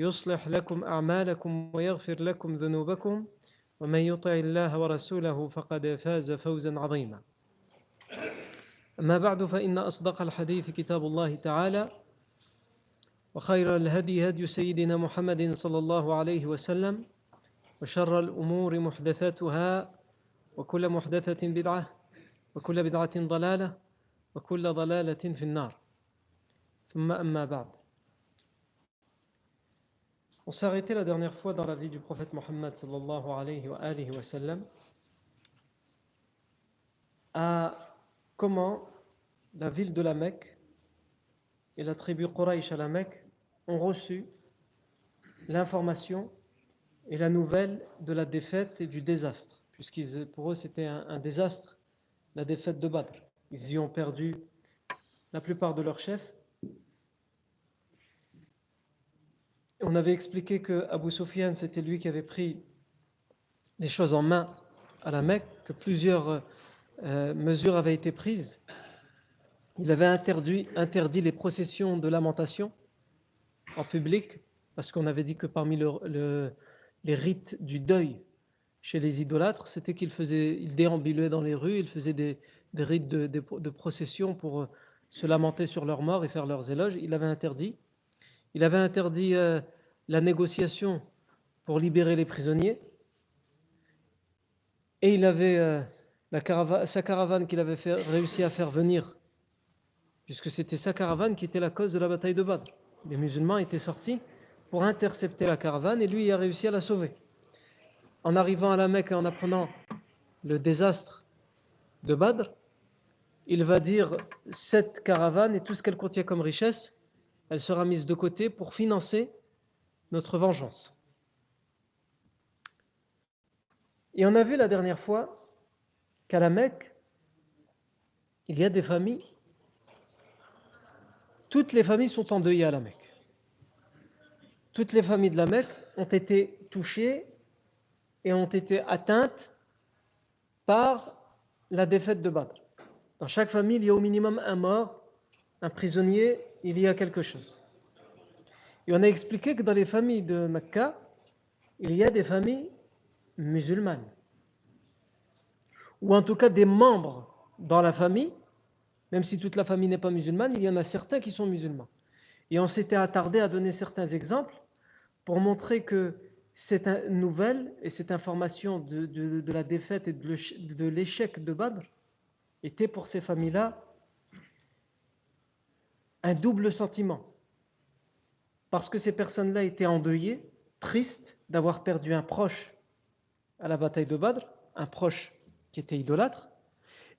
يصلح لكم أعمالكم ويغفر لكم ذنوبكم ومن يطع الله ورسوله فقد فاز فوزا عظيما. أما بعد فإن أصدق الحديث كتاب الله تعالى وخير الهدي هدي سيدنا محمد صلى الله عليه وسلم وشر الأمور محدثاتها وكل محدثة بدعة وكل بدعة ضلالة وكل ضلالة في النار. ثم أما بعد. On s'est arrêté la dernière fois dans la vie du prophète Mohammed à comment la ville de la Mecque et la tribu Quraysh à la Mecque ont reçu l'information et la nouvelle de la défaite et du désastre, puisque pour eux c'était un, un, désastre, la défaite de Badr. Ils y ont perdu la plupart de leurs chefs. On avait expliqué que Abu Sufyan c'était lui qui avait pris les choses en main à la Mecque, que plusieurs euh, mesures avaient été prises. Il avait interdit, les processions de lamentation en public, parce qu'on avait dit que parmi le, le, les rites du deuil chez les idolâtres, c'était qu'ils faisaient, ils déambulaient dans les rues, ils faisaient des, rites de, de, procession pour se lamenter sur leurs morts et faire leurs éloges. Il avait interdit. Il avait interdit euh, la négociation pour libérer les prisonniers. Et il avait euh, sa caravane qu'il avait réussi à faire venir, puisque c'était sa caravane qui était la cause de la bataille de Badr. Les musulmans étaient sortis pour intercepter la caravane et lui il a réussi à la sauver. En arrivant à la Mecque et en apprenant le désastre de Badr, il va dire cette caravane et tout ce qu'elle contient comme richesse, elle sera mise de côté pour financer notre vengeance. Et on a vu la dernière fois qu'à la Mecque, il y a des familles, toutes les familles sont endeuillées à la Mecque. Toutes les familles de la Mecque ont été touchées et ont été atteintes par la défaite de Badr. Dans chaque famille, il y a au minimum un mort, un prisonnier, il y a quelque chose. Et on a expliqué que dans les familles de Mecca, il y a des familles musulmanes. Ou en tout cas des membres dans la famille, même si toute la famille n'est pas musulmane, il y en a certains qui sont musulmans. Et on s'était attardé à donner certains exemples pour montrer que cette nouvelle et cette information de, de, la défaite et de l'échec de Badr était pour ces familles-là un double sentiment. Parce que ces personnes-là étaient endeuillées, tristes d'avoir perdu un proche à la bataille de Badr, un proche qui était idolâtre,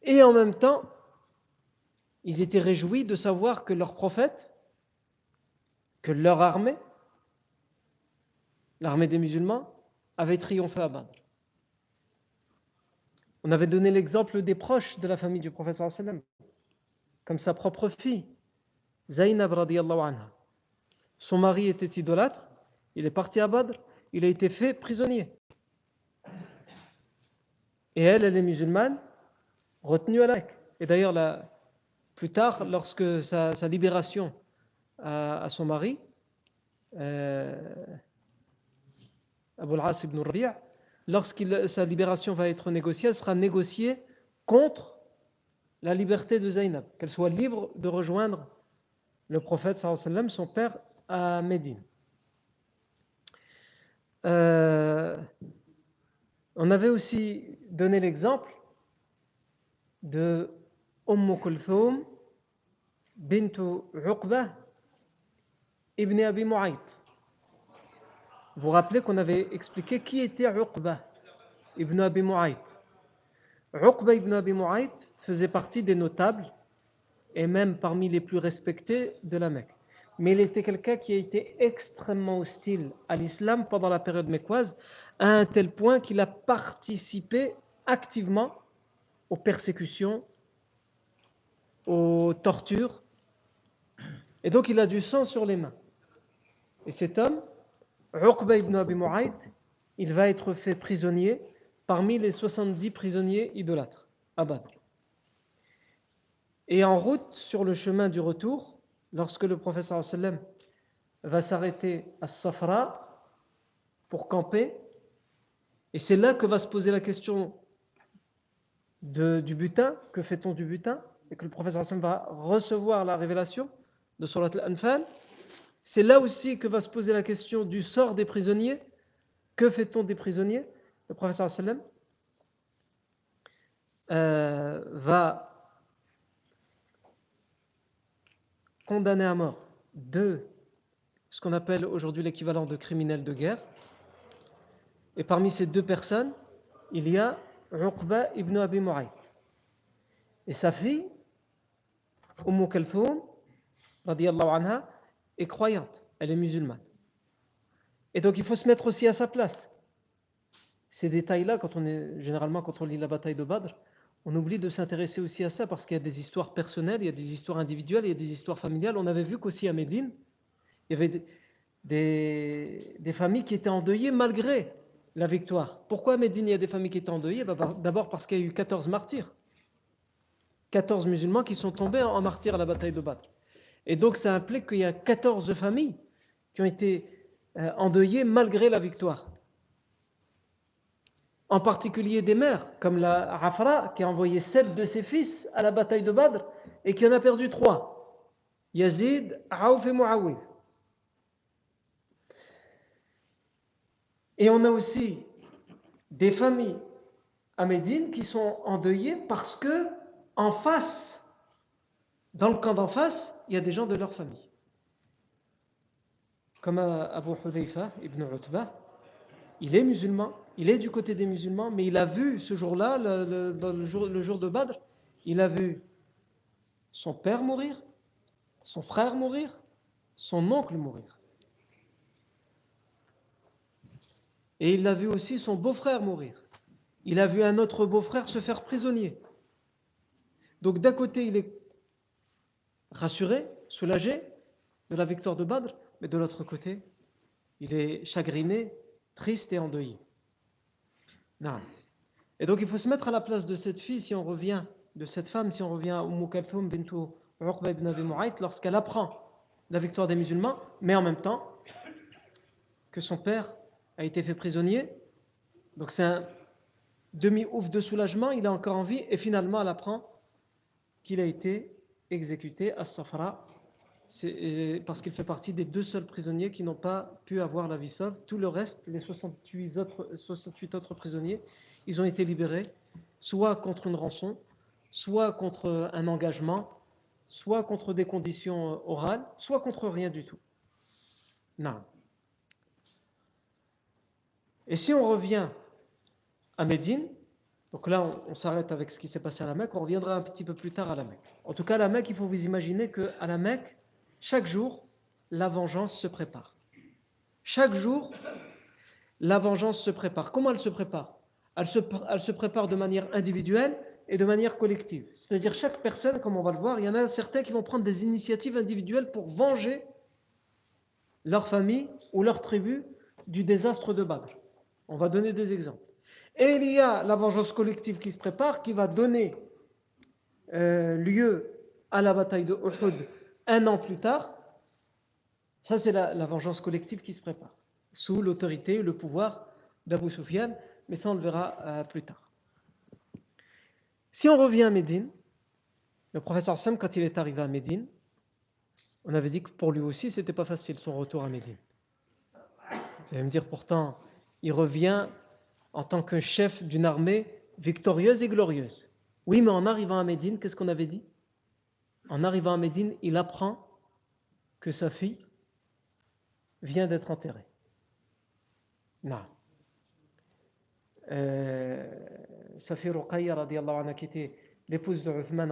et en même temps, ils étaient réjouis de savoir que leur prophète, que leur armée, l'armée des musulmans, avait triomphé à Badr. On avait donné l'exemple des proches de la famille du prophète comme sa propre fille, Zainab radiallahu anha. Son mari était idolâtre, il est parti à Badr, il a été fait prisonnier. Et elle, elle est musulmane, retenue à la Et d'ailleurs, plus tard, lorsque sa, libération à, son mari, euh, Abu ibn Rabi' lorsque sa libération va être négociée, elle sera négociée contre la liberté de Zainab, qu'elle soit libre de rejoindre le prophète sallam, son père à Médine. Euh, on avait aussi donné l'exemple de Umm Kulthum bint Uqba ibn Abi Mu'ayt. Vous vous rappelez qu'on avait expliqué qui était Uqba ibn Abi Mu'ayt? Uqba ibn Abi Mu'ayt faisait partie des notables et même parmi les plus respectés de la Mecque. Mais il était quelqu'un qui a été extrêmement hostile à l'islam pendant la période mécoise, à un tel point qu'il a participé activement aux persécutions, aux tortures, et donc il a du sang sur les mains. Et cet homme, Uqba ibn Abi Mu'ayt, il va être fait prisonnier parmi les 70 prisonniers idolâtres à Badr. Et en route, sur le chemin du retour, lorsque le professeur sallam va s'arrêter à Safra pour camper, et c'est là que va se poser la question du butin, que fait-on du butin, et que le professeur sallam va recevoir la révélation de Surat al-Anfal, c'est là aussi que va se poser la question du sort des prisonniers. Que fait-on des prisonniers? Le professeur sallam euh, va condamné à mort deux, ce qu'on appelle aujourd'hui l'équivalent de criminels de guerre. Et parmi ces deux personnes, il y a Uqba ibn Abi Mu'ayt. Et sa fille, Umm Kalthoum, anha, est croyante, elle est musulmane. Et donc il faut se mettre aussi à sa place. Ces détails-là, quand on est généralement quand on lit la bataille de Badr, on oublie de s'intéresser aussi à ça parce qu'il y a des histoires personnelles, il y a des histoires individuelles, il y a des histoires familiales. On avait vu qu'aussi à Médine, il y avait des, familles qui étaient endeuillées malgré la victoire. Pourquoi à Médine il y a des familles qui étaient endeuillées? Bah, D'abord parce qu'il y a eu 14 martyrs. 14 musulmans qui sont tombés en martyrs à la bataille de Badr. Et donc ça implique qu'il y a 14 familles qui ont été euh, endeuillées malgré la victoire en particulier des mères, comme la Rafra, qui a envoyé sept de ses fils à la bataille de Badr et qui en a perdu trois Yazid, Aouf et Muawiyah. Et on a aussi des familles à Médine qui sont endeuillées parce que en face, dans le camp d'en face, il y a des gens de leur famille. Comme Abu Hudayfa ibn Utbah, il est musulman, il est du côté des musulmans, mais il a vu ce jour-là, le, jour, de Badr, il a vu son père mourir, son frère mourir, son oncle mourir. Et il a vu aussi son beau-frère mourir. Il a vu un autre beau-frère se faire prisonnier. Donc d'un côté, il est rassuré, soulagé de la victoire de Badr, mais de l'autre côté, il est chagriné, triste et endeuillé. Et donc il faut se mettre à la place de cette fille si on revient, de cette femme, si on revient à Umm Kalthoum Uqba ibn lorsqu'elle apprend la victoire des musulmans, mais en même temps que son père a été fait prisonnier. Donc c'est un demi-ouf de soulagement, il a encore envie, et finalement elle apprend qu'il a été exécuté à Safra parce qu'il fait partie des deux seuls prisonniers qui n'ont pas pu avoir la vie sauve. Tout le reste, les 68 autres, 68 autres prisonniers, ils ont été libérés, soit contre une rançon, soit contre un engagement, soit contre des conditions orales, soit contre rien du tout. Non. Et si on revient à Médine, donc là on, on s'arrête avec ce qui s'est passé à la Mecque, on reviendra un petit peu plus tard à la Mecque. En tout cas, à la Mecque, il faut vous imaginer qu'à la Mecque, chaque jour, la vengeance se prépare. Chaque jour, la vengeance se prépare. Comment elle se prépare? Elle se, prépare de manière individuelle et de manière collective. C'est-à-dire chaque personne, comme on va le voir, il y en a certains qui vont prendre des initiatives individuelles pour venger leur famille ou leur tribu du désastre de Badr. On va donner des exemples. Et il y a la vengeance collective qui se prépare, qui va donner euh, lieu à la bataille de Uhud un an plus tard, ça c'est la, vengeance collective qui se prépare, sous l'autorité et le pouvoir d'Abu Sufyan, mais ça on le verra euh, plus tard. Si on revient à Médine, le professeur Sam, quand il est arrivé à Médine, on avait dit que pour lui aussi, c'était pas facile son retour à Médine. Vous allez me dire pourtant, il revient en tant que chef d'une armée victorieuse et glorieuse. Oui, mais en arrivant à Médine, qu'est-ce qu'on avait dit? En arrivant à Médine, il apprend que sa fille vient d'être enterrée. Non. Euh, sa fille Ruqayya, qui était l'épouse de Uthman,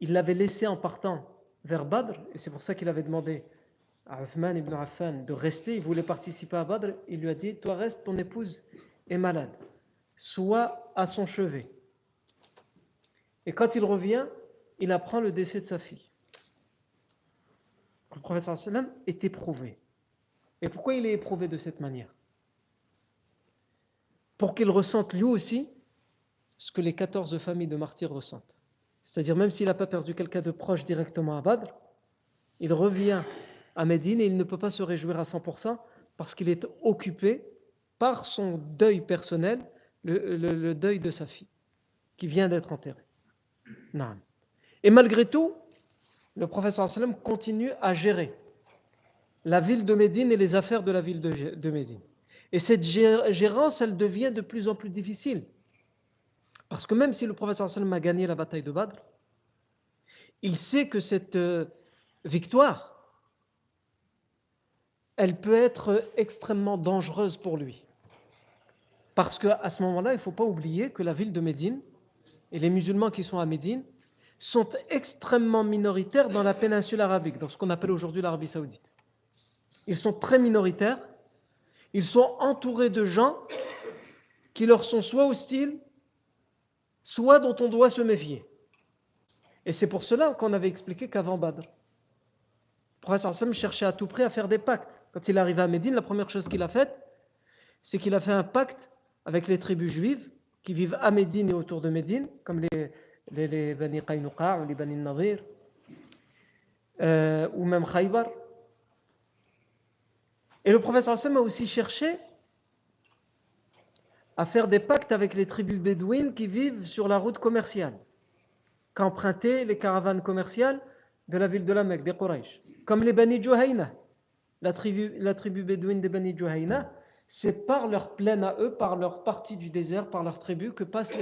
il l'avait laissée en partant vers Badr, et c'est pour ça qu'il avait demandé à Uthman ibn Affan de rester, il voulait participer à Badr, il lui a dit, toi reste, ton épouse est malade, sois à son chevet. Et quand il revient, il apprend le décès de sa fille. Le professeur sallam est éprouvé. Et pourquoi il est éprouvé de cette manière? Pour qu'il ressente lui aussi ce que les 14 familles de martyrs ressentent. C'est-à-dire même s'il n'a pas perdu quelqu'un de proche directement à Badr, il revient à Médine et il ne peut pas se réjouir à 100% parce qu'il est occupé par son deuil personnel, le, deuil de sa fille, qui vient d'être enterrée. Et malgré tout, le professeur continue à gérer la ville de Médine et les affaires de la ville de, Médine. Et cette gérance, elle devient de plus en plus difficile. Parce que même si le professeur a gagné la bataille de Badr, il sait que cette euh, victoire, elle peut être extrêmement dangereuse pour lui. Parce qu'à ce moment-là, il ne faut pas oublier que la ville de Médine et les musulmans qui sont à Médine sont extrêmement minoritaires dans la péninsule arabique, dans ce qu'on appelle aujourd'hui l'Arabie saoudite. Ils sont très minoritaires, ils sont entourés de gens qui leur sont soit hostiles, soit dont on doit se méfier. Et c'est pour cela qu'on avait expliqué qu'avant Badr, le prophète cherchait à tout prix à faire des pactes. Quand il est à Médine, la première chose qu'il a faite, c'est qu'il a fait un pacte avec les tribus juives qui vivent à Médine et autour de Médine, comme les, les, Bani Qaynuqa ou les Bani Nadir, euh, ou même Khaybar. Et le professeur Hassan a aussi cherché à faire des pactes avec les tribus bédouines qui vivent sur la route commerciale, qu'empruntaient les caravanes commerciales de la ville de la Mecque, des Quraysh, comme les Bani Juhayna la tribu, la tribu bédouine des Bani Juhayna, c'est par leur plaine à eux, par leur partie du désert, par leur tribu, que passent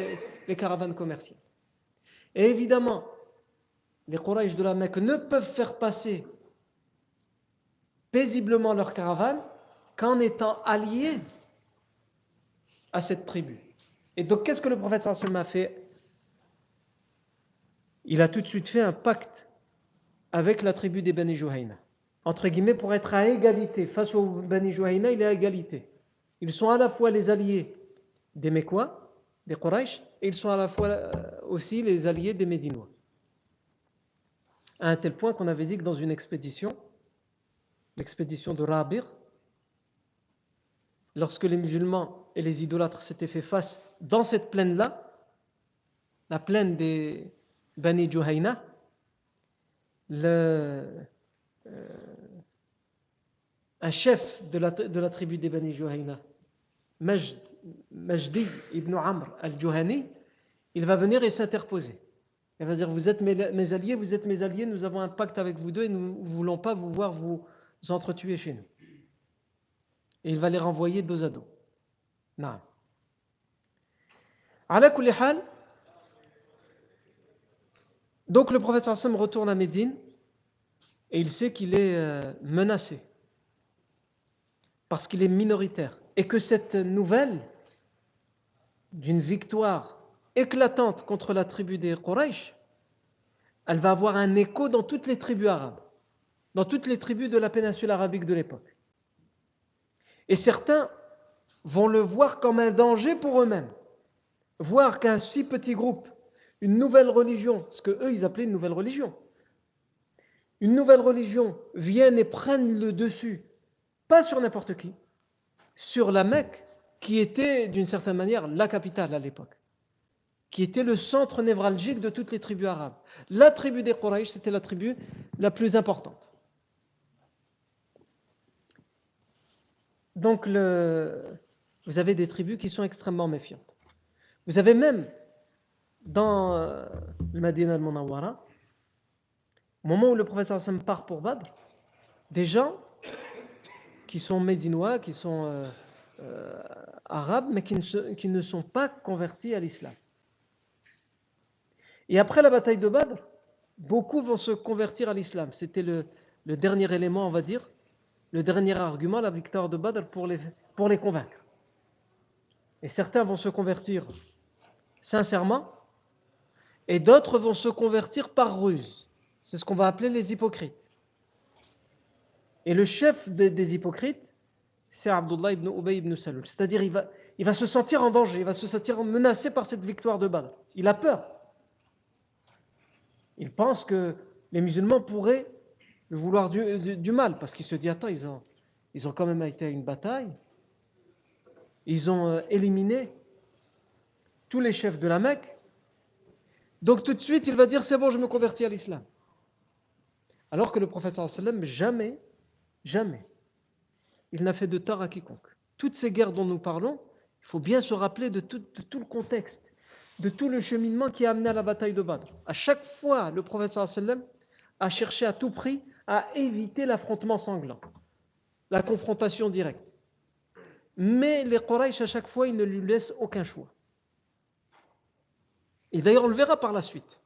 les, caravanes commerciales. Et évidemment, les Quraysh de la Mecque ne peuvent faire passer paisiblement leurs caravanes qu'en étant alliés à cette tribu. Et donc, qu'est-ce que le prophète sallam a fait? Il a tout de suite fait un pacte avec la tribu des Bani Juhayna entre guillemets, pour être à égalité. Face aux Bani Juhayna, il est à égalité. Ils sont à la fois les alliés des Mekwa, des Quraysh, et ils sont à la fois euh, aussi les alliés des Médinois. À un tel point qu'on avait dit que dans une expédition, l'expédition de Rabir, lorsque les musulmans et les idolâtres s'étaient fait face dans cette plaine-là, la plaine des Bani Juhayna, le, euh, un chef de la, tribu des Bani Juhayna, Majdi ibn Amr al-Juhani, il va venir et s'interposer. Il va dire Vous êtes mes, alliés, vous êtes mes alliés, nous avons un pacte avec vous deux et nous ne voulons pas vous voir vous entretuer chez nous. Et il va les renvoyer dos à dos. Non. Donc le prophète Sassam retourne à Médine et il sait qu'il est euh, menacé parce qu'il est minoritaire et que cette nouvelle d'une victoire éclatante contre la tribu des Quraysh, elle va avoir un écho dans toutes les tribus arabes, dans toutes les tribus de la péninsule arabique de l'époque. Et certains vont le voir comme un danger pour eux-mêmes. Voir qu'un si petit groupe, une nouvelle religion, ce que eux ils appelaient une nouvelle religion, une nouvelle religion vienne et prenne le dessus, pas sur n'importe qui, sur la Mecque, qui était d'une certaine manière la capitale à l'époque, qui était le centre névralgique de toutes les tribus arabes. La tribu des Quraysh, c'était la tribu la plus importante. Donc, vous avez des tribus qui sont extrêmement méfiantes. Vous avez même dans le Madinah al-Munawwara, au moment où le professeur Hassan part pour Badr, des gens qui sont médinois, qui sont euh, euh, arabes, mais qui ne, sont pas convertis à l'islam. Et après la bataille de Badr, beaucoup vont se convertir à l'islam. C'était le, dernier élément, on va dire, le dernier argument, la victoire de Badr pour les, pour les convaincre. Et certains vont se convertir sincèrement, et d'autres vont se convertir par ruse. C'est ce qu'on va appeler les hypocrites. Et le chef des, hypocrites, c'est Abdullah ibn Ubay ibn Salul. C'est-à-dire, il va, se sentir en danger, il va se sentir menacé par cette victoire de Badr. Il a peur. Il pense que les musulmans pourraient vouloir du, mal, parce qu'il se dit, attends, ils ont, ils ont quand même été à une bataille, ils ont euh, éliminé tous les chefs de la Mecque, donc tout de suite, il va dire, c'est bon, je me convertis à l'islam. Alors que le prophète sallam, jamais, jamais, il n'a fait de tort à quiconque. Toutes ces guerres dont nous parlons, il faut bien se rappeler de tout, le contexte de tout le cheminement qui a amené à la bataille de Badr. À chaque fois, le prophète sallam a cherché à tout prix à éviter l'affrontement sanglant, la confrontation directe. Mais les Quraysh, à chaque fois, ils ne lui laissent aucun choix. Et d'ailleurs, on le verra par la suite.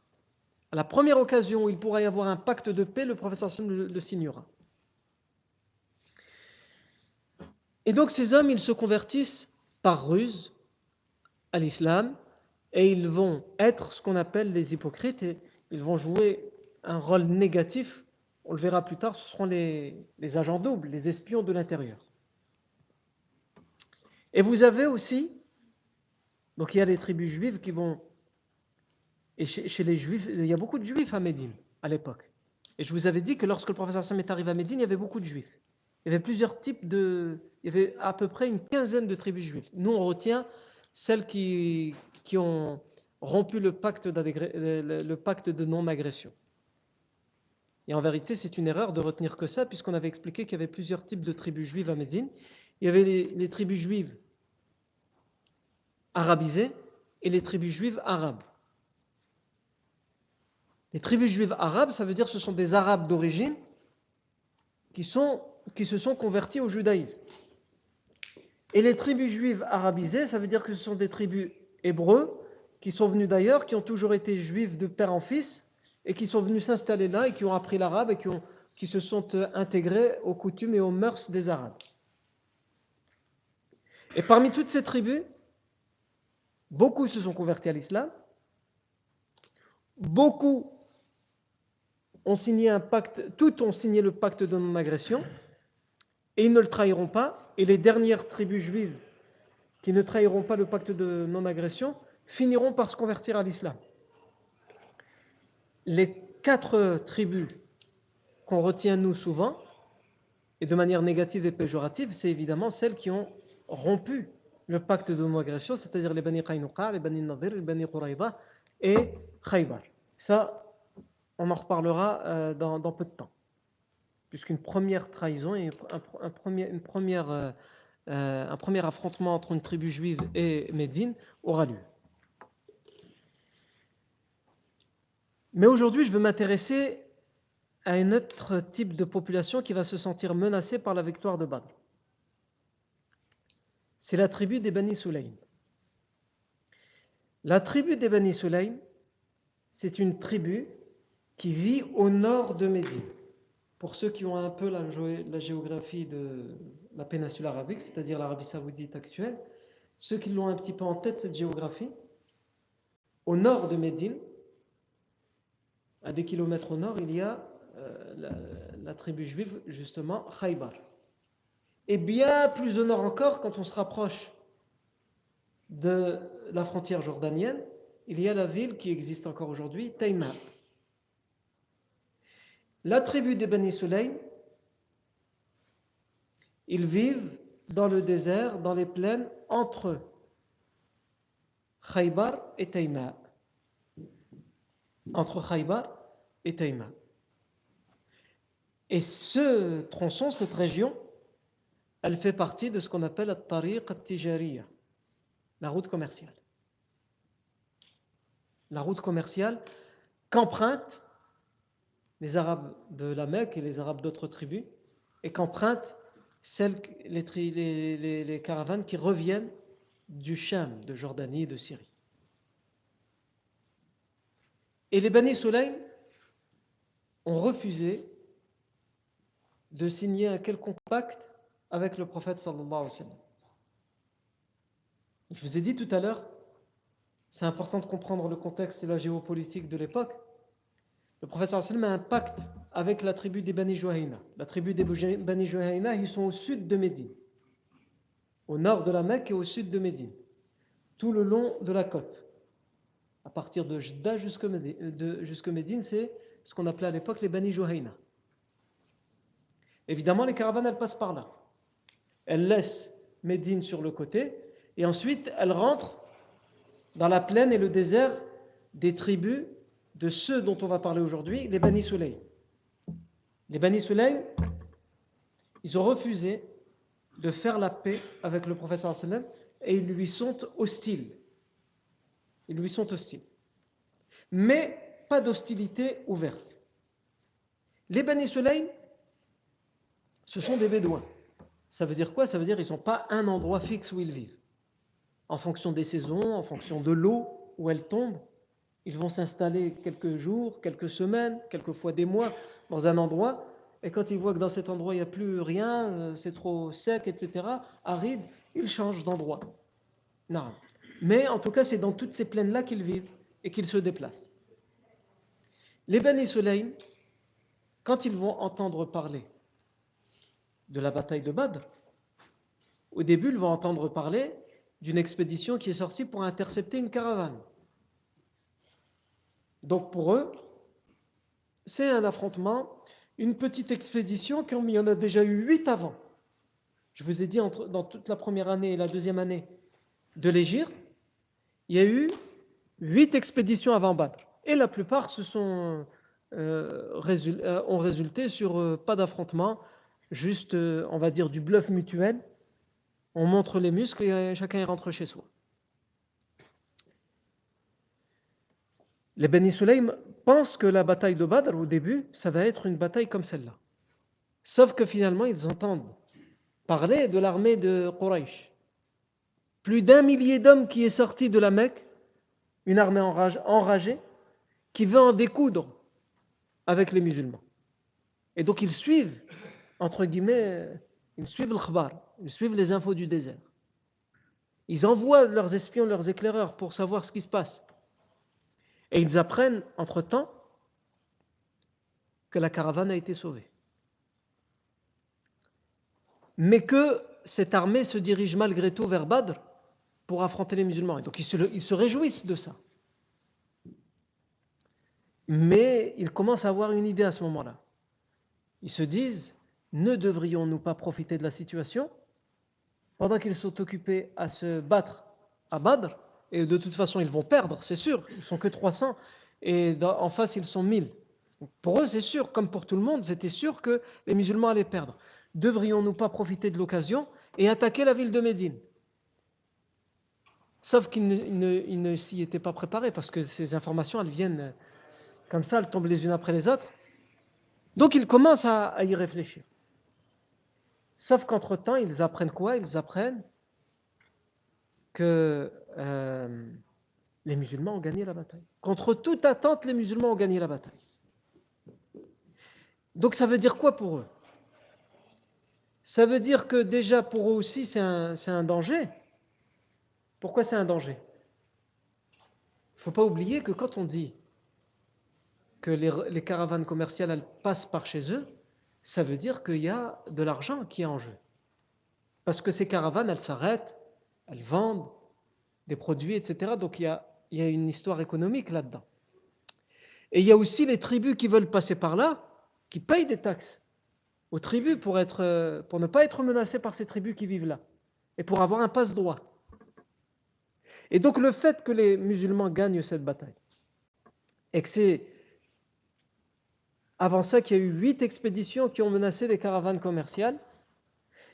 À la première occasion où il pourra y avoir un pacte de paix, le prophète sallam le signera. Et donc ces hommes, ils se convertissent par ruse à l'islam, et ils vont être ce qu'on appelle les hypocrites et ils vont jouer un rôle négatif. On le verra plus tard, ce seront les, agents doubles, les espions de l'intérieur. Et vous avez aussi, donc il y a les tribus juives qui vont, et chez, les juifs, il y a beaucoup de juifs à Médine à l'époque. Et je vous avais dit que lorsque le professeur Sam est arrivé à Médine, il y avait beaucoup de juifs. Il y avait plusieurs types de. Il y avait à peu près une quinzaine de tribus juives. Nous, on retient celles qui, qui ont rompu le pacte, de non-agression. Et en vérité, c'est une erreur de retenir que ça, puisqu'on avait expliqué qu'il y avait plusieurs types de tribus juives à Médine. Il y avait les, tribus juives arabisées et les tribus juives arabes. Les tribus juives arabes, ça veut dire que ce sont des arabes d'origine qui, qui se sont convertis au judaïsme. Et les tribus juives arabisées, ça veut dire que ce sont des tribus hébreux qui sont venus d'ailleurs, qui ont toujours été juifs de père en fils, et qui sont venus s'installer là et qui ont appris l'arabe et qui, se sont euh, intégrés aux coutumes et aux mœurs des Arabes. Et parmi toutes ces tribus, beaucoup se sont convertis à l'islam, beaucoup ont signé un pacte, toutes ont signé le pacte de non-agression, et ils ne le trahiront pas, et les dernières tribus juives qui ne trahiront pas le pacte de non-agression, finiront par se convertir à l'islam. Les quatre tribus qu'on retient nous souvent, et de manière négative et péjorative, c'est évidemment celles qui ont rompu le pacte de non-agression, c'est-à-dire les Bani Qaynuqa, les Bani Nadir, les Bani Quraïda et Khaybar. Ça, on en reparlera euh, dans, peu de temps. Puisqu'une première trahison et un, premier, affrontement entre une tribu juive et Médine aura lieu. Mais aujourd'hui, je veux m'intéresser à un autre type de population qui va se sentir menacée par la victoire de Badr. C'est la tribu des Bani Sulaym. La tribu des Bani Sulaym, c'est une tribu qui vit au nord de Médine. Pour ceux qui ont un peu la, géographie de la péninsule arabique, c'est-à-dire l'Arabie saoudite actuelle, ceux qui l'ont un petit peu en tête, cette géographie, au nord de Médine, à des kilomètres au nord, il y a euh, la, tribu juive, justement, Khaybar. Et bien plus au nord encore, quand on se rapproche de la frontière jordanienne, il y a la ville qui existe encore aujourd'hui, Taïma. La tribu des Bani Sulaym, ils vivent dans le désert, dans les plaines, entre Khaybar et Taïma. Entre Khaybar et Taïma. Et ce tronçon, cette région, elle fait partie de ce qu'on appelle la tariq al-tijariya, la route commerciale. La route commerciale qu'empruntent les Arabes de la Mecque et les Arabes d'autres tribus, et qu'empruntent celles, les, caravanes qui reviennent du Cham, de Jordanie et de Syrie. Et les Bani Sulaim ont refusé de signer un quelconque pacte avec le prophète sallallahu alayhi wa sallam. Je vous ai dit tout à l'heure, c'est important de comprendre le contexte et la géopolitique de l'époque. Le wa sallam a un pacte avec la tribu des Bani Juhayna. La tribu des Bani Juhayna, ils sont au sud de Médine, au nord de la Mecque et au sud de Médine, tout le long de la côte. À partir de Jda jusqu'à Médine, c'est ce qu'on appelait à l'époque les Bani Juhayna. Évidemment, les caravanes, elles passent par là. Elles laissent Médine sur le côté et ensuite elles rentrent dans la plaine et le désert des tribus de ceux dont on va parler aujourd'hui, les Bani Soleil. Les Bani Sulaim, ils ont refusé de faire la paix avec le professeur sallam et ils lui sont hostiles. Ils lui sont hostiles. Mais pas d'hostilité ouverte. Les Bani Sulaim, ce sont des Bédouins. Ça veut dire quoi? Ça veut dire qu'ils n'ont pas un endroit fixe où ils vivent. En fonction des saisons, en fonction de l'eau où elle tombe, ils vont s'installer quelques jours, quelques semaines, quelquefois des mois dans un endroit, et quand ils voient que dans cet endroit il n'y a plus rien, euh, c'est trop sec, etc., aride, ils changent d'endroit. Non. Mais en tout cas, c'est dans toutes ces plaines-là qu'ils vivent et qu'ils se déplacent. Les Bani Sulaim, quand ils vont entendre parler de la bataille de Badr, au début, ils vont entendre parler d'une expédition qui est sortie pour intercepter une caravane. Donc pour eux, c'est un affrontement, une petite expédition, comme il y en a déjà eu huit avant. Je vous ai dit, dans toute la première année et la deuxième année de l'Égypte, il y a eu huit expéditions avant Badr. Et la plupart se sont, euh, euh, ont résulté sur euh, pas d'affrontement, juste, on va dire, du bluff mutuel. On montre les muscles et chacun rentre chez soi. Les Beni Sulaim pensent que la bataille de Badr, au début, ça va être une bataille comme celle-là. Sauf que finalement, ils entendent parler de l'armée de Quraysh. Plus d'un millier d'hommes qui est sorti de la Mecque, une armée enragée, qui veut en découdre avec les musulmans. Et donc ils suivent, entre guillemets, ils suivent le khbar, ils suivent les infos du désert. Ils envoient leurs espions, leurs éclaireurs pour savoir ce qui se passe. Et ils apprennent entre-temps que la caravane a été sauvée. Mais que cette armée se dirige malgré tout vers Badr pour affronter les musulmans. Et donc ils se, ils se réjouissent de ça. Mais ils commencent à avoir une idée à ce moment-là. Ils se disent, ne devrions-nous pas profiter de la situation pendant qu'ils sont occupés à se battre à Badr et de toute façon ils vont perdre, c'est sûr, ils sont que 300, et en face ils sont 1000. Pour eux, c'est sûr, comme pour tout le monde, c'était sûr que les musulmans allaient perdre. Devrions-nous pas profiter de l'occasion et attaquer la ville de Médine? Sauf qu'ils ne, s'y étaient pas préparés, parce que ces informations, elles viennent comme ça, elles tombent les unes après les autres. Donc ils commencent à y réfléchir. Sauf qu'entre-temps, ils apprennent quoi? Ils apprennent que euh, les musulmans ont gagné la bataille. Contre toute attente, les musulmans ont gagné la bataille. Donc ça veut dire quoi pour eux? Ça veut dire que déjà pour eux aussi c'est un, danger. Pourquoi c'est un danger? Il ne faut pas oublier que quand on dit que les, caravanes commerciales passent par chez eux, ça veut dire qu'il y a de l'argent qui est en jeu. Parce que ces caravanes, elles s'arrêtent, elles vendent des produits, etc. Donc il y a, il y a une histoire économique là-dedans. Et il y a aussi les tribus qui veulent passer par là, qui payent des taxes aux tribus pour, être, pour ne pas être menacées par ces tribus qui vivent là, et pour avoir un passe-droit. Et donc le fait que les musulmans gagnent cette bataille, et que c'est avant ça qu'il y a eu huit expéditions qui ont menacé des caravanes commerciales,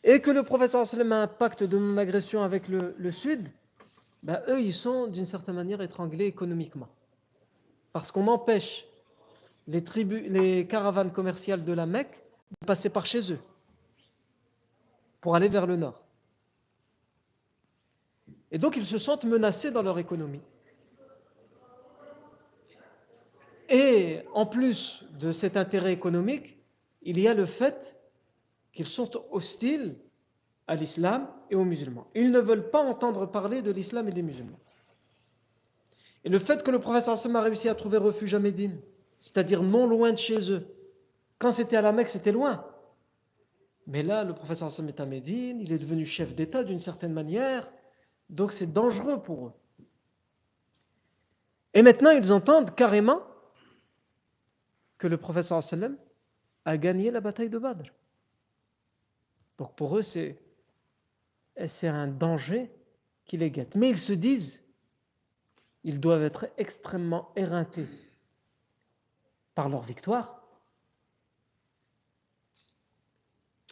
et que le professeur a un pacte de non-agression avec le, sud, ben, eux, ils sont d'une certaine manière étranglés économiquement. Parce qu'on empêche les, tribus, les caravanes commerciales de la Mecque de passer par chez eux. pour aller vers le nord. Et donc ils se sentent menacés dans leur économie. Et en plus de cet intérêt économique, il y a le fait qu'ils sont hostiles à l'islam et aux musulmans. Ils ne veulent pas entendre parler de l'islam et des musulmans. Et le fait que le Hassan a réussi à trouver refuge à Médine, c'est-à-dire non loin de chez eux, quand c'était à la Mecque, c'était loin. Mais là, le Hassan est à Médine, il est devenu chef d'État d'une certaine manière, donc c'est dangereux pour eux. Et maintenant, ils entendent carrément que le sallam a gagné la bataille de Badr. Donc pour eux, c'est, c'est un danger qui les guette. Mais ils se disent, ils doivent être extrêmement éreintés par leur victoire.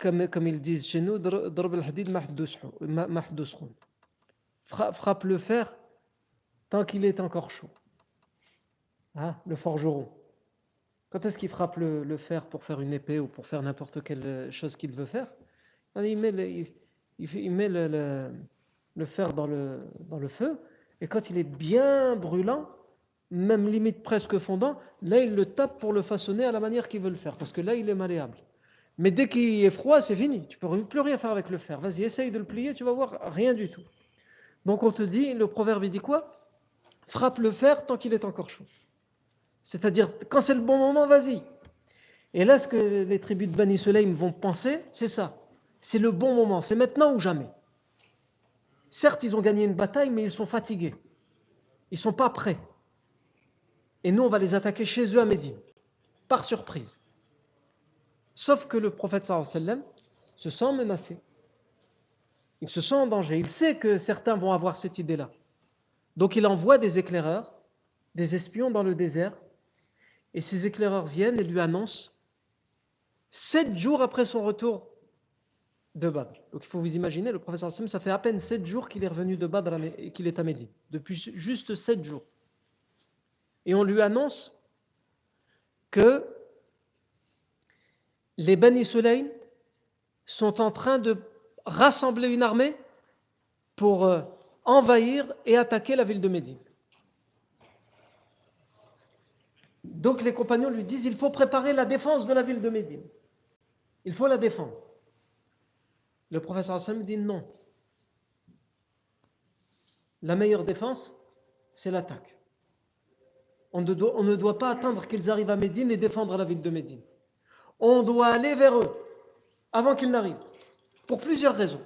Comme, ils disent chez nous, frappe le fer tant qu'il est encore chaud. Hein, le forgeron. Quand est-ce qu'il frappe le, fer pour faire une épée ou pour faire n'importe quelle chose qu'il veut faire? Il, met le, fer dans le, feu, et quand il est bien brûlant, même limite presque fondant, là il le tape pour le façonner à la manière qu'il veut le faire, parce que là il est malléable. Mais dès qu'il est froid, c'est fini. Tu peux plus rien faire avec le fer. Vas-y, essaye de le plier, tu vas voir rien du tout. Donc on te dit, le proverbe il dit quoi? Frappe le fer tant qu'il est encore chaud. C'est-à-dire, quand c'est le bon moment, vas-y. Et là, ce que les tribus de Bani Sulaim vont penser, c'est ça. C'est le bon moment, c'est maintenant ou jamais. Certes, ils ont gagné une bataille, mais ils sont fatigués. Ils ne sont pas prêts. Et nous, on va les attaquer chez eux à Médine, par surprise. Sauf que le prophète sallam se sent menacé. Il se sent en danger. Il sait que certains vont avoir cette idée-là. Donc il envoie des éclaireurs, des espions dans le désert et ces éclaireurs viennent et lui annoncent sept jours après son retour de. Donc il faut vous imaginer, le professeur Hassan, ça fait à peine sept jours qu'il est revenu de Badr et qu'il est à Médine. Depuis juste sept jours. Et on lui annonce que les Bani Sulaim sont en train de rassembler une armée pour euh, envahir et attaquer la ville de Médine. Donc les compagnons lui disent il faut préparer la défense de la ville de Médine. Il faut la défendre. Le professeur Hassan dit non. La meilleure défense, c'est l'attaque. On, ne, doit, pas attendre qu'ils arrivent à Médine et défendre la ville de Médine. On doit aller vers eux avant qu'ils n'arrivent. Pour plusieurs raisons.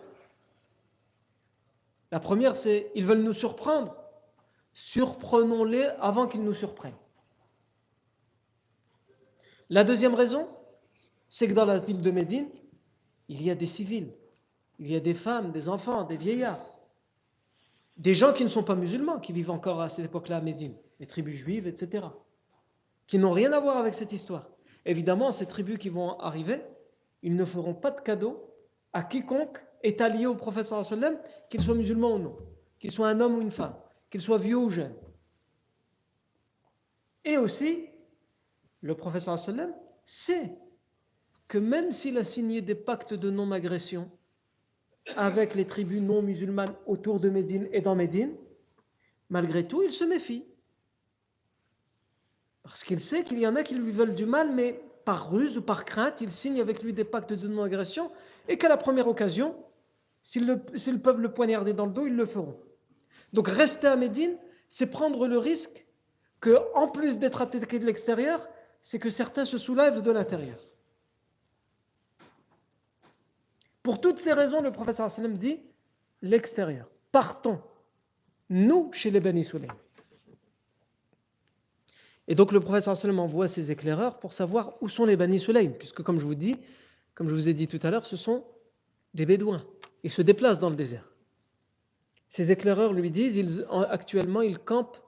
La première, c'est ils veulent nous surprendre. Surprenons-les avant qu'ils nous surprennent. La deuxième raison, c'est que dans la ville de Médine, il y a des civils, il y a des femmes, des enfants, des vieillards, des gens qui ne sont pas musulmans, qui vivent encore à cette époque-là à Médine, les tribus juives, etc., qui n'ont rien à voir avec cette histoire. Évidemment, ces tribus qui vont arriver, ils ne feront pas de cadeau à quiconque est allié au professeur sallam, qu'il soit musulman ou non, qu'il soit un homme ou une femme, qu'il soit vieux ou jeune. Et aussi, le professeur sallam sait que même s'il a signé des pactes de non-agression avec les tribus non musulmanes autour de Médine et dans Médine, malgré tout, il se méfie. Parce qu'il sait qu'il y en a qui lui veulent du mal, mais par ruse ou par crainte, il signe avec lui des pactes de non-agression, et qu'à la première occasion, s'ils peuvent le poignarder dans le dos, ils le feront. Donc rester à Médine, c'est prendre le risque que, en plus d'être attaqué de l'extérieur, c'est que certains se soulèvent de l'intérieur. Pour toutes ces raisons, le professeur sallam dit l'extérieur. Partons, nous, chez les Bani Sulaim. Et donc le professeur sallam envoie ses éclaireurs pour savoir où sont les Bani Sulaim, puisque comme je vous dis, comme je vous ai dit tout à l'heure, ce sont des Bédouins. Ils se déplacent dans le désert. Ces éclaireurs lui disent, actuellement, ils campent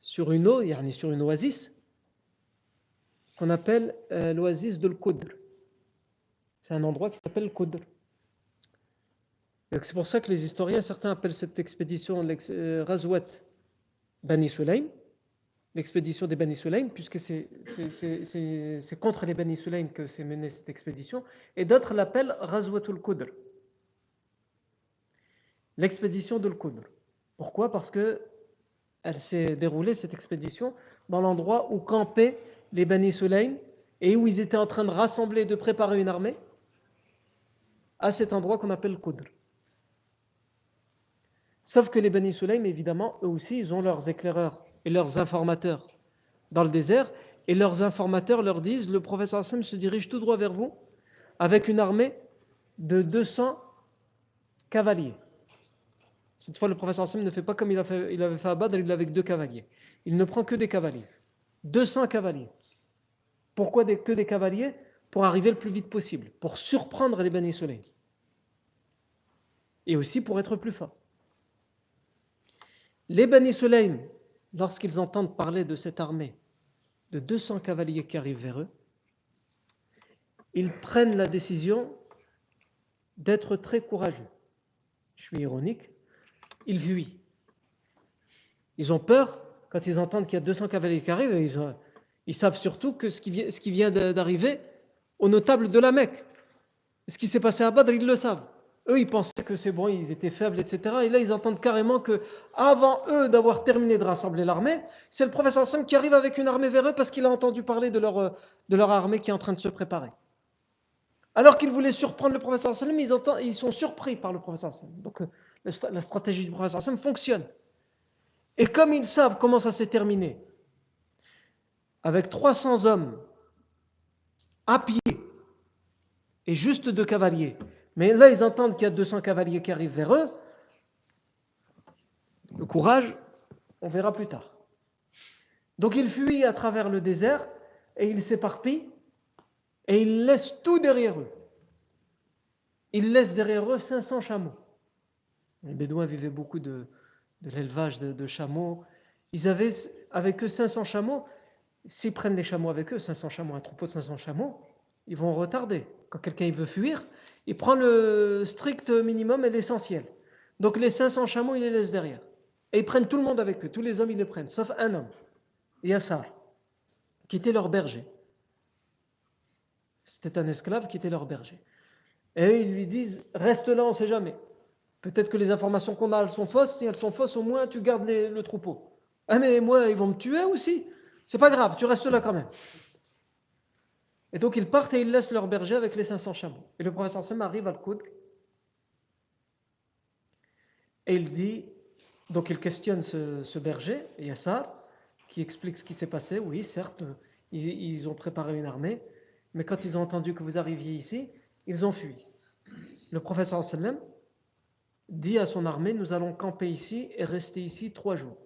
sur une eau, sur une oasis, qu'on appelle euh, l'oasis de l'Qudr. C'est un endroit qui s'appelle Qudr. C'est pour ça que les historiens, certains appellent cette expédition euh, Razwat Bani Sulaim, l'expédition des Bani Sulaim, puisque c'est contre les Bani Sulaim que s'est menée cette expédition, et d'autres l'appellent Razwatul Qudr, l'expédition de Qudr. Pourquoi? Parce que elle s'est déroulée, cette expédition, dans l'endroit où campaient les Bani Sulaim et où ils étaient en train de rassembler, de préparer une armée, à cet endroit qu'on appelle Qudr. Sauf que les Bani Sulaim, évidemment, eux aussi, ils ont leurs éclaireurs et leurs informateurs dans le désert, et leurs informateurs leur disent le professeur Hassan se dirige tout droit vers vous avec une armée de 200 cavaliers. Cette fois, le professeur Hassan ne fait pas comme il, avait fait à Badr, il avec deux cavaliers. Il ne prend que des cavaliers. 200 cavaliers. Pourquoi que des cavaliers? Pour arriver le plus vite possible, pour surprendre les Bani Sulaim. Et aussi pour être plus fort. Les Bani Sulaim, lorsqu'ils entendent parler de cette armée de 200 cavaliers qui arrivent vers eux, ils prennent la décision d'être très courageux. Je suis ironique, ils fuient. Ils ont peur quand ils entendent qu'il y a 200 cavaliers qui arrivent, ils, ils savent surtout que ce qui vient d'arriver aux notables de la Mecque. Ce qui s'est passé à Badr, ils le savent. Eux, ils pensaient que c'est bon, ils étaient faibles, etc. Et là, ils entendent carrément que, avant eux d'avoir terminé de rassembler l'armée, c'est le professeur Sam qui arrive avec une armée vers eux parce qu'il a entendu parler de leur, de leur armée qui est en train de se préparer. Alors qu'ils voulaient surprendre le professeur Sam, ils, ils sont surpris par le professeur Sam. Donc, euh, la stratégie du professeur Sam fonctionne. Et comme ils savent comment ça s'est terminé, avec 300 hommes à pied et juste deux cavaliers, mais là, ils entendent qu'il y a 200 cavaliers qui arrivent vers eux. Le courage, on verra plus tard. Donc ils fuient à travers le désert et ils s'éparpillent et ils laissent tout derrière eux. Ils laissent derrière eux 500 chameaux. Les Bédouins vivaient beaucoup de, l'élevage de, de, chameaux. Ils avaient avec eux 500 chameaux. S'ils prennent des chameaux avec eux, 500 chameaux, un troupeau de 500 chameaux, ils vont retarder. Quand quelqu'un veut fuir, il prend le strict minimum et l'essentiel. Donc les 500 chameaux, il les laisse derrière. Et ils prennent tout le monde avec eux. Tous les hommes, ils les prennent, sauf un homme, Yassar, qui était leur berger. C'était un esclave qui était leur berger. Et ils lui disent, reste là, on ne sait jamais. Peut-être que les informations qu'on a, elles sont fausses. Si elles sont fausses, au moins, tu gardes le troupeau. Ah mais moi, ils vont me tuer aussi. C'est pas grave, tu restes là quand même. Et donc ils partent et ils laissent leur berger avec les 500 chameaux. Et le professeur Sam arrive à Al-Qudr et il dit, donc il questionne ce, berger, Yassar, qui explique ce qui s'est passé. Oui, certes, ils, ont préparé une armée, mais quand ils ont entendu que vous arriviez ici, ils ont fui. Le professeur sallam dit à son armée, nous allons camper ici et rester ici trois jours,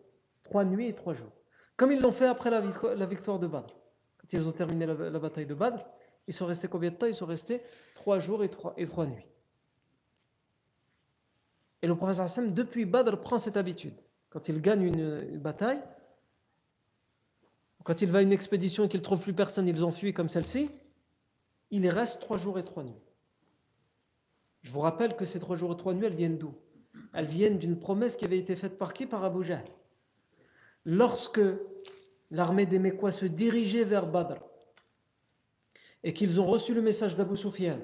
trois nuits et trois jours, comme ils l'ont fait après la victoire de Badr. Ils ont terminé la, bataille de Badr, ils sont restés combien de temps? Ils sont restés trois jours et trois, nuits. Et le professeur Hassan, depuis Badr, prend cette habitude. Quand il gagne une, bataille, quand il va à une expédition et qu'il ne trouve plus personne, ils ont fui comme celle-ci, il reste trois jours et trois nuits. Je vous rappelle que ces trois jours et trois nuits, elles viennent d'où? Elles viennent d'une promesse qui avait été faite par qui? Par Abu Jahl. Lorsque l'armée des Mécois se dirigeait vers Badr et qu'ils ont reçu le message d'Abu Sufyan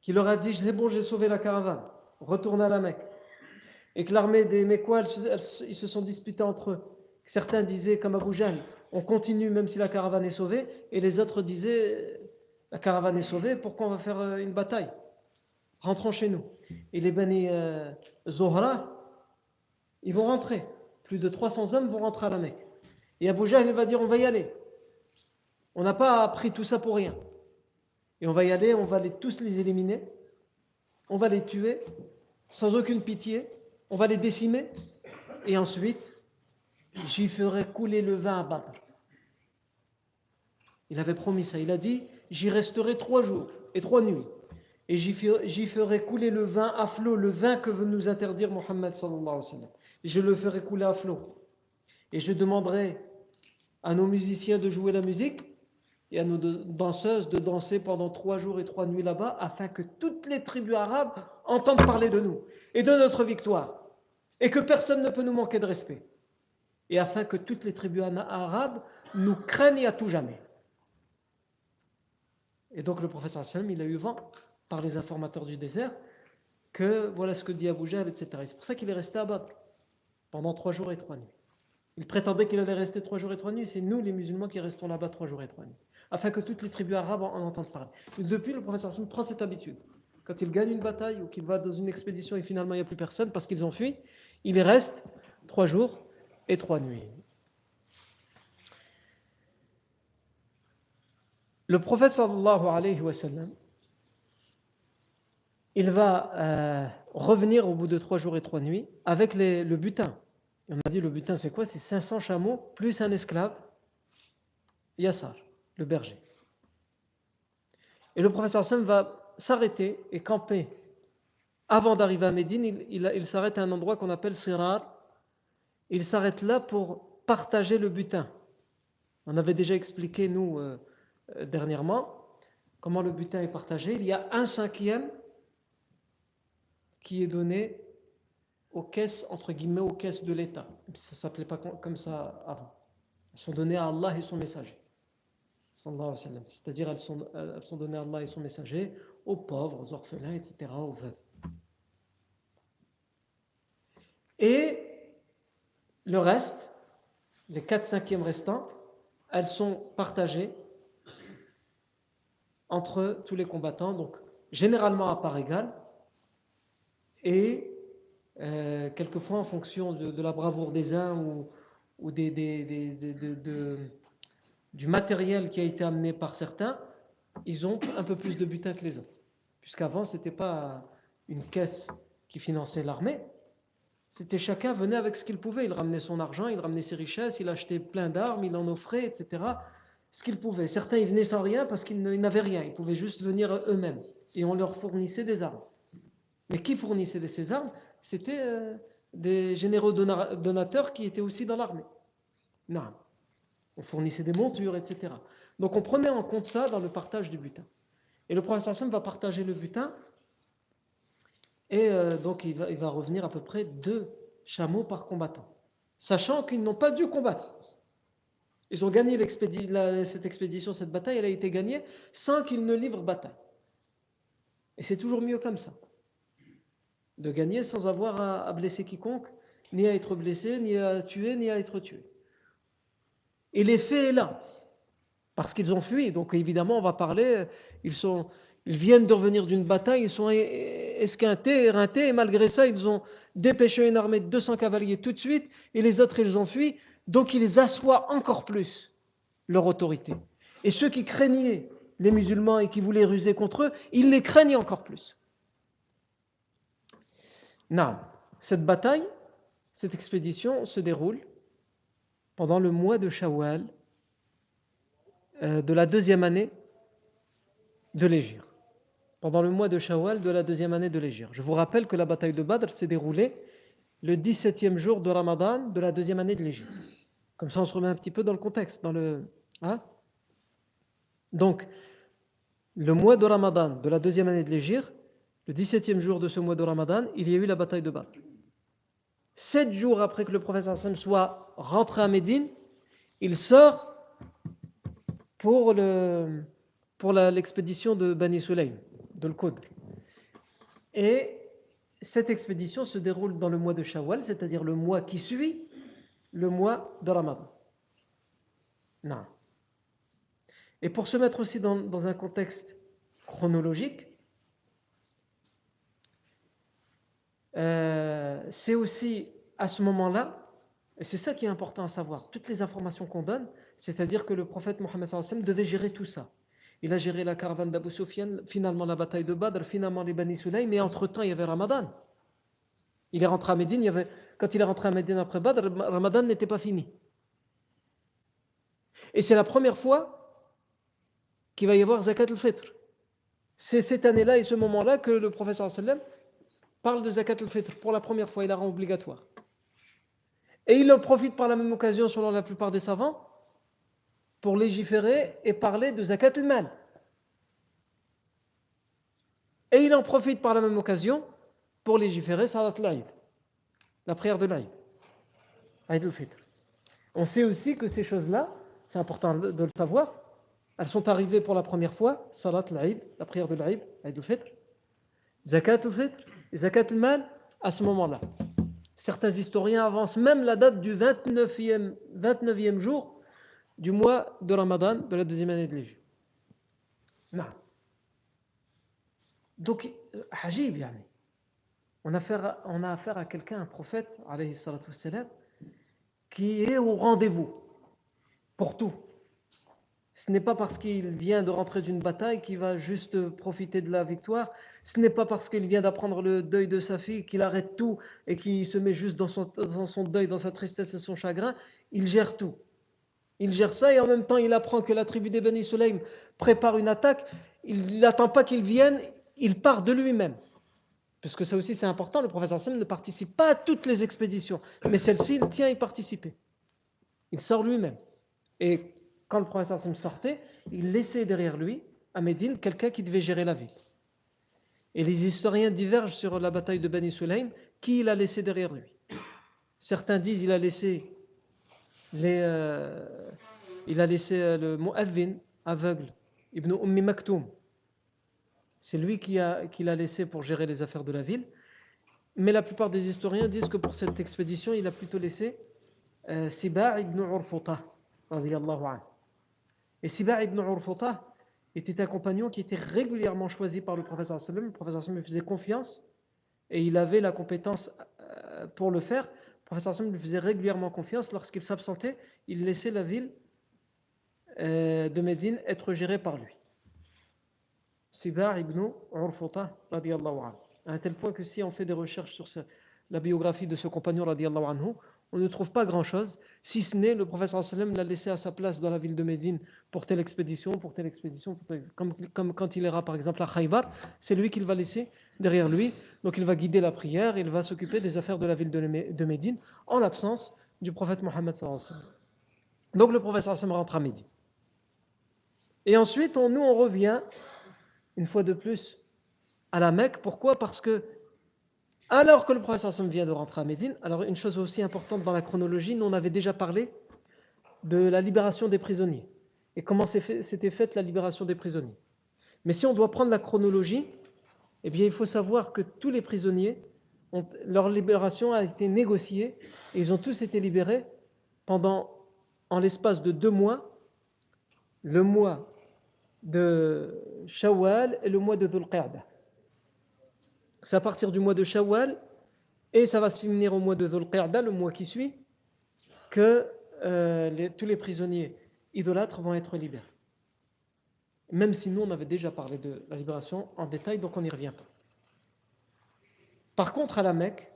qui leur a dit c'est bon j'ai sauvé la caravane. Retourne à la Mecque. Et que l'armée des Mécois ils se sont disputés entre eux. Certains disaient comme Abu Jahl on continue même si la caravane est sauvée. Et les autres disaient la caravane est sauvée pourquoi on va faire euh, une bataille? Rentrons chez nous. Et les Bani euh, Zohra ils vont rentrer. Plus de 300 hommes vont rentrer à la Mecque et Abu Jahl va dire on va y aller. On n'a pas appris tout ça pour rien. Et on va y aller, on va les, tous les éliminer. On va les tuer sans aucune pitié. On va les décimer. Et ensuite, j'y ferai couler le vin à Badr. Il avait promis ça. Il a dit j'y resterai trois jours et trois nuits. Et j'y ferai couler le vin à flot, le vin que veut nous interdire Mohammed sallallahu alayhi wa sallam. Je le ferai couler à flot. Et je demanderai à nos musiciens de jouer la musique et à nos danseuses de danser pendant trois jours et trois nuits là-bas afin que toutes les tribus arabes entendent parler de nous et de notre victoire et que personne ne peut nous manquer de respect. et afin que toutes les tribus arabes nous craignent à tout jamais. Et donc le professeur Sallam, il a eu vent par les informateurs du désert que voilà ce que dit Abu Jahl, etc. C'est pour ça qu'il est resté Badr pendant trois jours et trois nuits. Il prétendait qu'il allait rester trois jours et trois nuits, c'est nous les musulmans qui restons là-bas trois jours et trois nuits, afin que toutes les tribus arabes en entendent parler. Depuis, le professeur Hassan prend cette habitude. Quand il gagne une bataille ou qu'il va dans une expédition et finalement il n'y a plus personne parce qu'ils ont fui, il y reste trois jours et trois nuits. Le prophète sallallahu alayhi wa sallam, il va euh, revenir au bout de trois jours et trois nuits avec le butin. On m'a dit le butin c'est quoi? C'est 500 chameaux plus un esclave, Yassar, le berger. Et le professeur Sam va s'arrêter et camper. Avant d'arriver à Médine, il, s'arrête à un endroit qu'on appelle Sirar. Il s'arrête là pour partager le butin. On avait déjà expliqué, nous, euh, euh, dernièrement, comment le butin est partagé. Il y a un cinquième qui est donné aux caisses, entre guillemets, aux caisses de l'État. Ça ne s'appelait pas comme ça avant. Elles sont données à Allah et son messager. C'est-à-dire elles sont, elles sont données à Allah et son messager, aux pauvres, aux orphelins, etc., aux veuves. Et le reste, les 4 cinquièmes restants, elles sont partagées entre tous les combattants, donc généralement à part égale, et euh, quelquefois en fonction de, la bravoure des uns ou, du matériel qui a été amené par certains, ils ont un peu plus de butin que les autres. Puisqu'avant, ce n'était pas une caisse qui finançait l'armée, c'était chacun venait avec ce qu'il pouvait. Il ramenait son argent, il ramenait ses richesses, il achetait plein d'armes, il en offrait, etc. Ce qu'il pouvait. Certains, ils venaient sans rien parce qu'ils n'avaient rien. Ils pouvaient juste venir eux-mêmes. Et on leur fournissait des armes. Mais qui fournissait ces armes? C'était euh, des généraux donateurs qui étaient aussi dans l'armée. On fournissait des montures, etc. Donc on prenait en compte ça dans le partage du butin. Et le Sam va partager le butin. Et euh, donc il va revenir à peu près deux chameaux par combattant. Sachant qu'ils n'ont pas dû combattre. Ils ont gagné cette expédition, cette bataille, elle a été gagnée sans qu'ils ne livrent bataille. Et c'est toujours mieux comme ça de gagner sans avoir à, blesser quiconque, ni à être blessé, ni à tuer, ni à être tué. Et l'effet est là, parce qu'ils ont fui. Donc évidemment, on va parler, ils, sont, ils viennent de revenir d'une bataille, ils sont esquintés, éreintés, et malgré ça, ils ont dépêché une armée de 200 cavaliers tout de suite, et les autres, ils ont fui. Donc ils assoient encore plus leur autorité. Et ceux qui craignaient les musulmans et qui voulaient ruser contre eux, ils les craignent encore plus. Non. Cette bataille, cette expédition se déroule pendant le mois de Shawwal euh, de la deuxième année de l'Égir. Pendant le mois de Shawwal de la deuxième année de l'Égir. Je vous rappelle que la bataille de Badr s'est déroulée le 17e jour de Ramadan de la deuxième année de l'Égir. Comme ça, on se remet un petit peu dans le contexte. Dans le, hein Donc, le mois de Ramadan de la deuxième année de l'Égir le 17e jour de ce mois de Ramadan, il y a eu la bataille de Badr. Sept jours après que le prophète Hassan soit rentré à Médine, il sort pour l'expédition de Bani Sulaym, de l'Qudr. Et cette expédition se déroule dans le mois de Shawwal, c'est-à-dire le mois qui suit le mois de Ramadan. Et pour se mettre aussi dans un contexte chronologique, Euh, c'est aussi à ce moment-là, et c'est ça qui est important à savoir, toutes les informations qu'on donne, c'est-à-dire que le prophète Mohammed devait gérer tout ça. Il a géré la caravane d'Abu Sufyan, finalement la bataille de Badr, finalement les Bani Sulaym, mais entre-temps il y avait Ramadan. Il est rentré à Médine, quand il est rentré à Médine après Badr, Ramadan n'était pas fini. Et c'est la première fois qu'il va y avoir Zakat al-Fitr. C'est cette année-là et ce moment-là que le prophète sallam parle de zakat al-fitr pour la première fois, il la rend obligatoire. Et il en profite par la même occasion, selon la plupart des savants, pour légiférer et parler de zakat al-mal. Et il en profite par la même occasion pour légiférer salat al la prière de l'Aïd, Aïd al-Fitr. On sait aussi que ces choses-là, c'est important de, le savoir, elles sont arrivées pour la première fois, Salat al la prière de l'Aïd, Aïd al-Fitr, Zakat al-Fitr, Zakat al-Mal, à ce moment-là. Certains historiens avancent même la date du 29e, 29e jour du mois de Ramadan de la deuxième année de l'Égypte. Non. Donc, Hajib, yani. on, a affaire à, quelqu'un, un prophète, alayhi qui est au rendez-vous pour tout. Ce n'est pas parce qu'il vient de rentrer d'une bataille qu'il va juste profiter de la victoire. Ce n'est pas parce qu'il vient d'apprendre le deuil de sa fille qu'il arrête tout et qu'il se met juste dans son, deuil, dans sa tristesse et son chagrin. Il gère tout. Il gère ça et en même temps il apprend que la tribu des Bani Sulaim prépare une attaque. Il n'attend pas qu'il vienne, il part de lui-même. Puisque ça aussi c'est important, le professeur Sam ne participe pas à toutes les expéditions, mais celle-ci il tient à y participer. Il sort lui-même. Et quand le professeur Sam sortait, il laissait derrière lui, à Médine, quelqu'un qui devait gérer la ville. Et les historiens divergent sur la bataille de Bani Sulaim, qui il a laissé derrière lui. Certains disent qu'il a laissé les, euh, il a laissé euh, le mu'adhin aveugle, Ibn Ummi Maktoum. C'est lui qui l'a laissé pour gérer les affaires de la ville. Mais la plupart des historiens disent que pour cette expédition, il a plutôt laissé euh, ibn Urfuta. Et Siba ibn Urfuta était un compagnon qui était régulièrement choisi par le professeur sallam. Le professeur sallam lui faisait confiance et il avait la compétence pour le faire professeur Hassan lui faisait régulièrement confiance. Lorsqu'il s'absentait, il laissait la ville euh, de Médine être gérée par lui. Sibar ibn Urfuta, anhu. À un tel point que si on fait des recherches sur la biographie de ce compagnon, anhu, on ne trouve pas grand-chose, si ce n'est le professeur sallam l'a laissé à sa place dans la ville de Médine pour telle expédition, pour telle expédition, Comme, quand il ira par exemple à Khaybar, c'est lui qu'il va laisser derrière lui, donc il va guider la prière, il va s'occuper des affaires de la ville de Médine en l'absence du prophète Mohammed Donc le professeur sallam rentre à Médine. Et ensuite, on, nous on revient, une fois de plus, à la Mecque. Pourquoi? Parce que alors que le professeur Sam vient de rentrer à Médine, alors une chose aussi importante dans la chronologie, nous on avait déjà parlé de la libération des prisonniers et comment s'était faite la libération des prisonniers. Mais si on doit prendre la chronologie, eh bien il faut savoir que tous les prisonniers, leur libération a été négociée et ils ont tous été libérés pendant, en l'espace de deux mois, le mois de Shawwal et le mois de Dhul Qa'dah. C'est à partir du mois de Shawwal et ça va se finir au mois de Dhul le mois qui suit, que euh, tous les prisonniers idolâtres vont être libérés. Même si nous, on avait déjà parlé de la libération en détail, donc on n'y revient pas. Par contre, à la Mecque,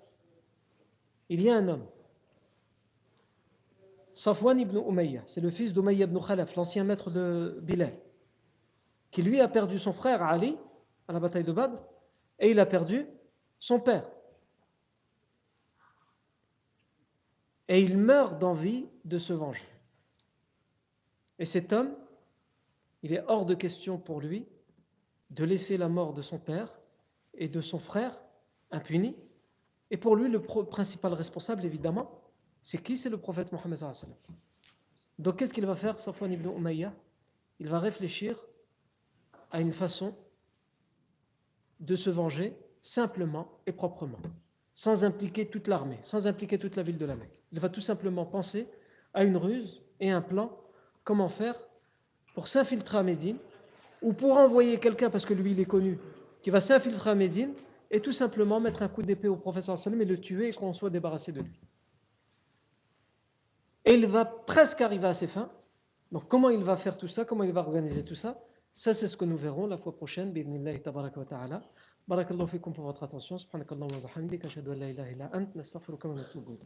il y a un homme, Safwan ibn Umayya, c'est le fils d'Umayya ibn Khalaf, l'ancien maître de Bilal, qui lui a perdu son frère Ali à la bataille de Badr, et il a perdu son père. Et il meurt d'envie de se venger. Et cet homme, il est hors de question pour lui de laisser la mort de son père et de son frère impunis. Et pour lui, le principal responsable, évidemment, c'est qui? C'est le prophète Mohammed. Donc qu'est-ce qu'il va faire, Safwan ibn Umayya? Il va réfléchir à une façon de se venger simplement et proprement, sans impliquer toute l'armée, sans impliquer toute la ville de la Mecque. Il va tout simplement penser à une ruse et un plan, comment faire pour s'infiltrer à Médine, ou pour envoyer quelqu'un, parce que lui il est connu, qui va s'infiltrer à Médine, et tout simplement mettre un coup d'épée au professeur Salim et le tuer et qu'on soit débarrassé de lui. Et il va presque arriver à ses fins. Donc comment il va faire tout ça? Comment il va organiser tout ça? Ça, c'est ce que nous verrons la fois prochaine. Bidnillahi tabaraka wa ta'ala. Barakallahu fikum pour votre attention. Subhanakallahu wa bihamdika. Ashhadu an la ilaha illa ant. Nastaghfiruka wa natubu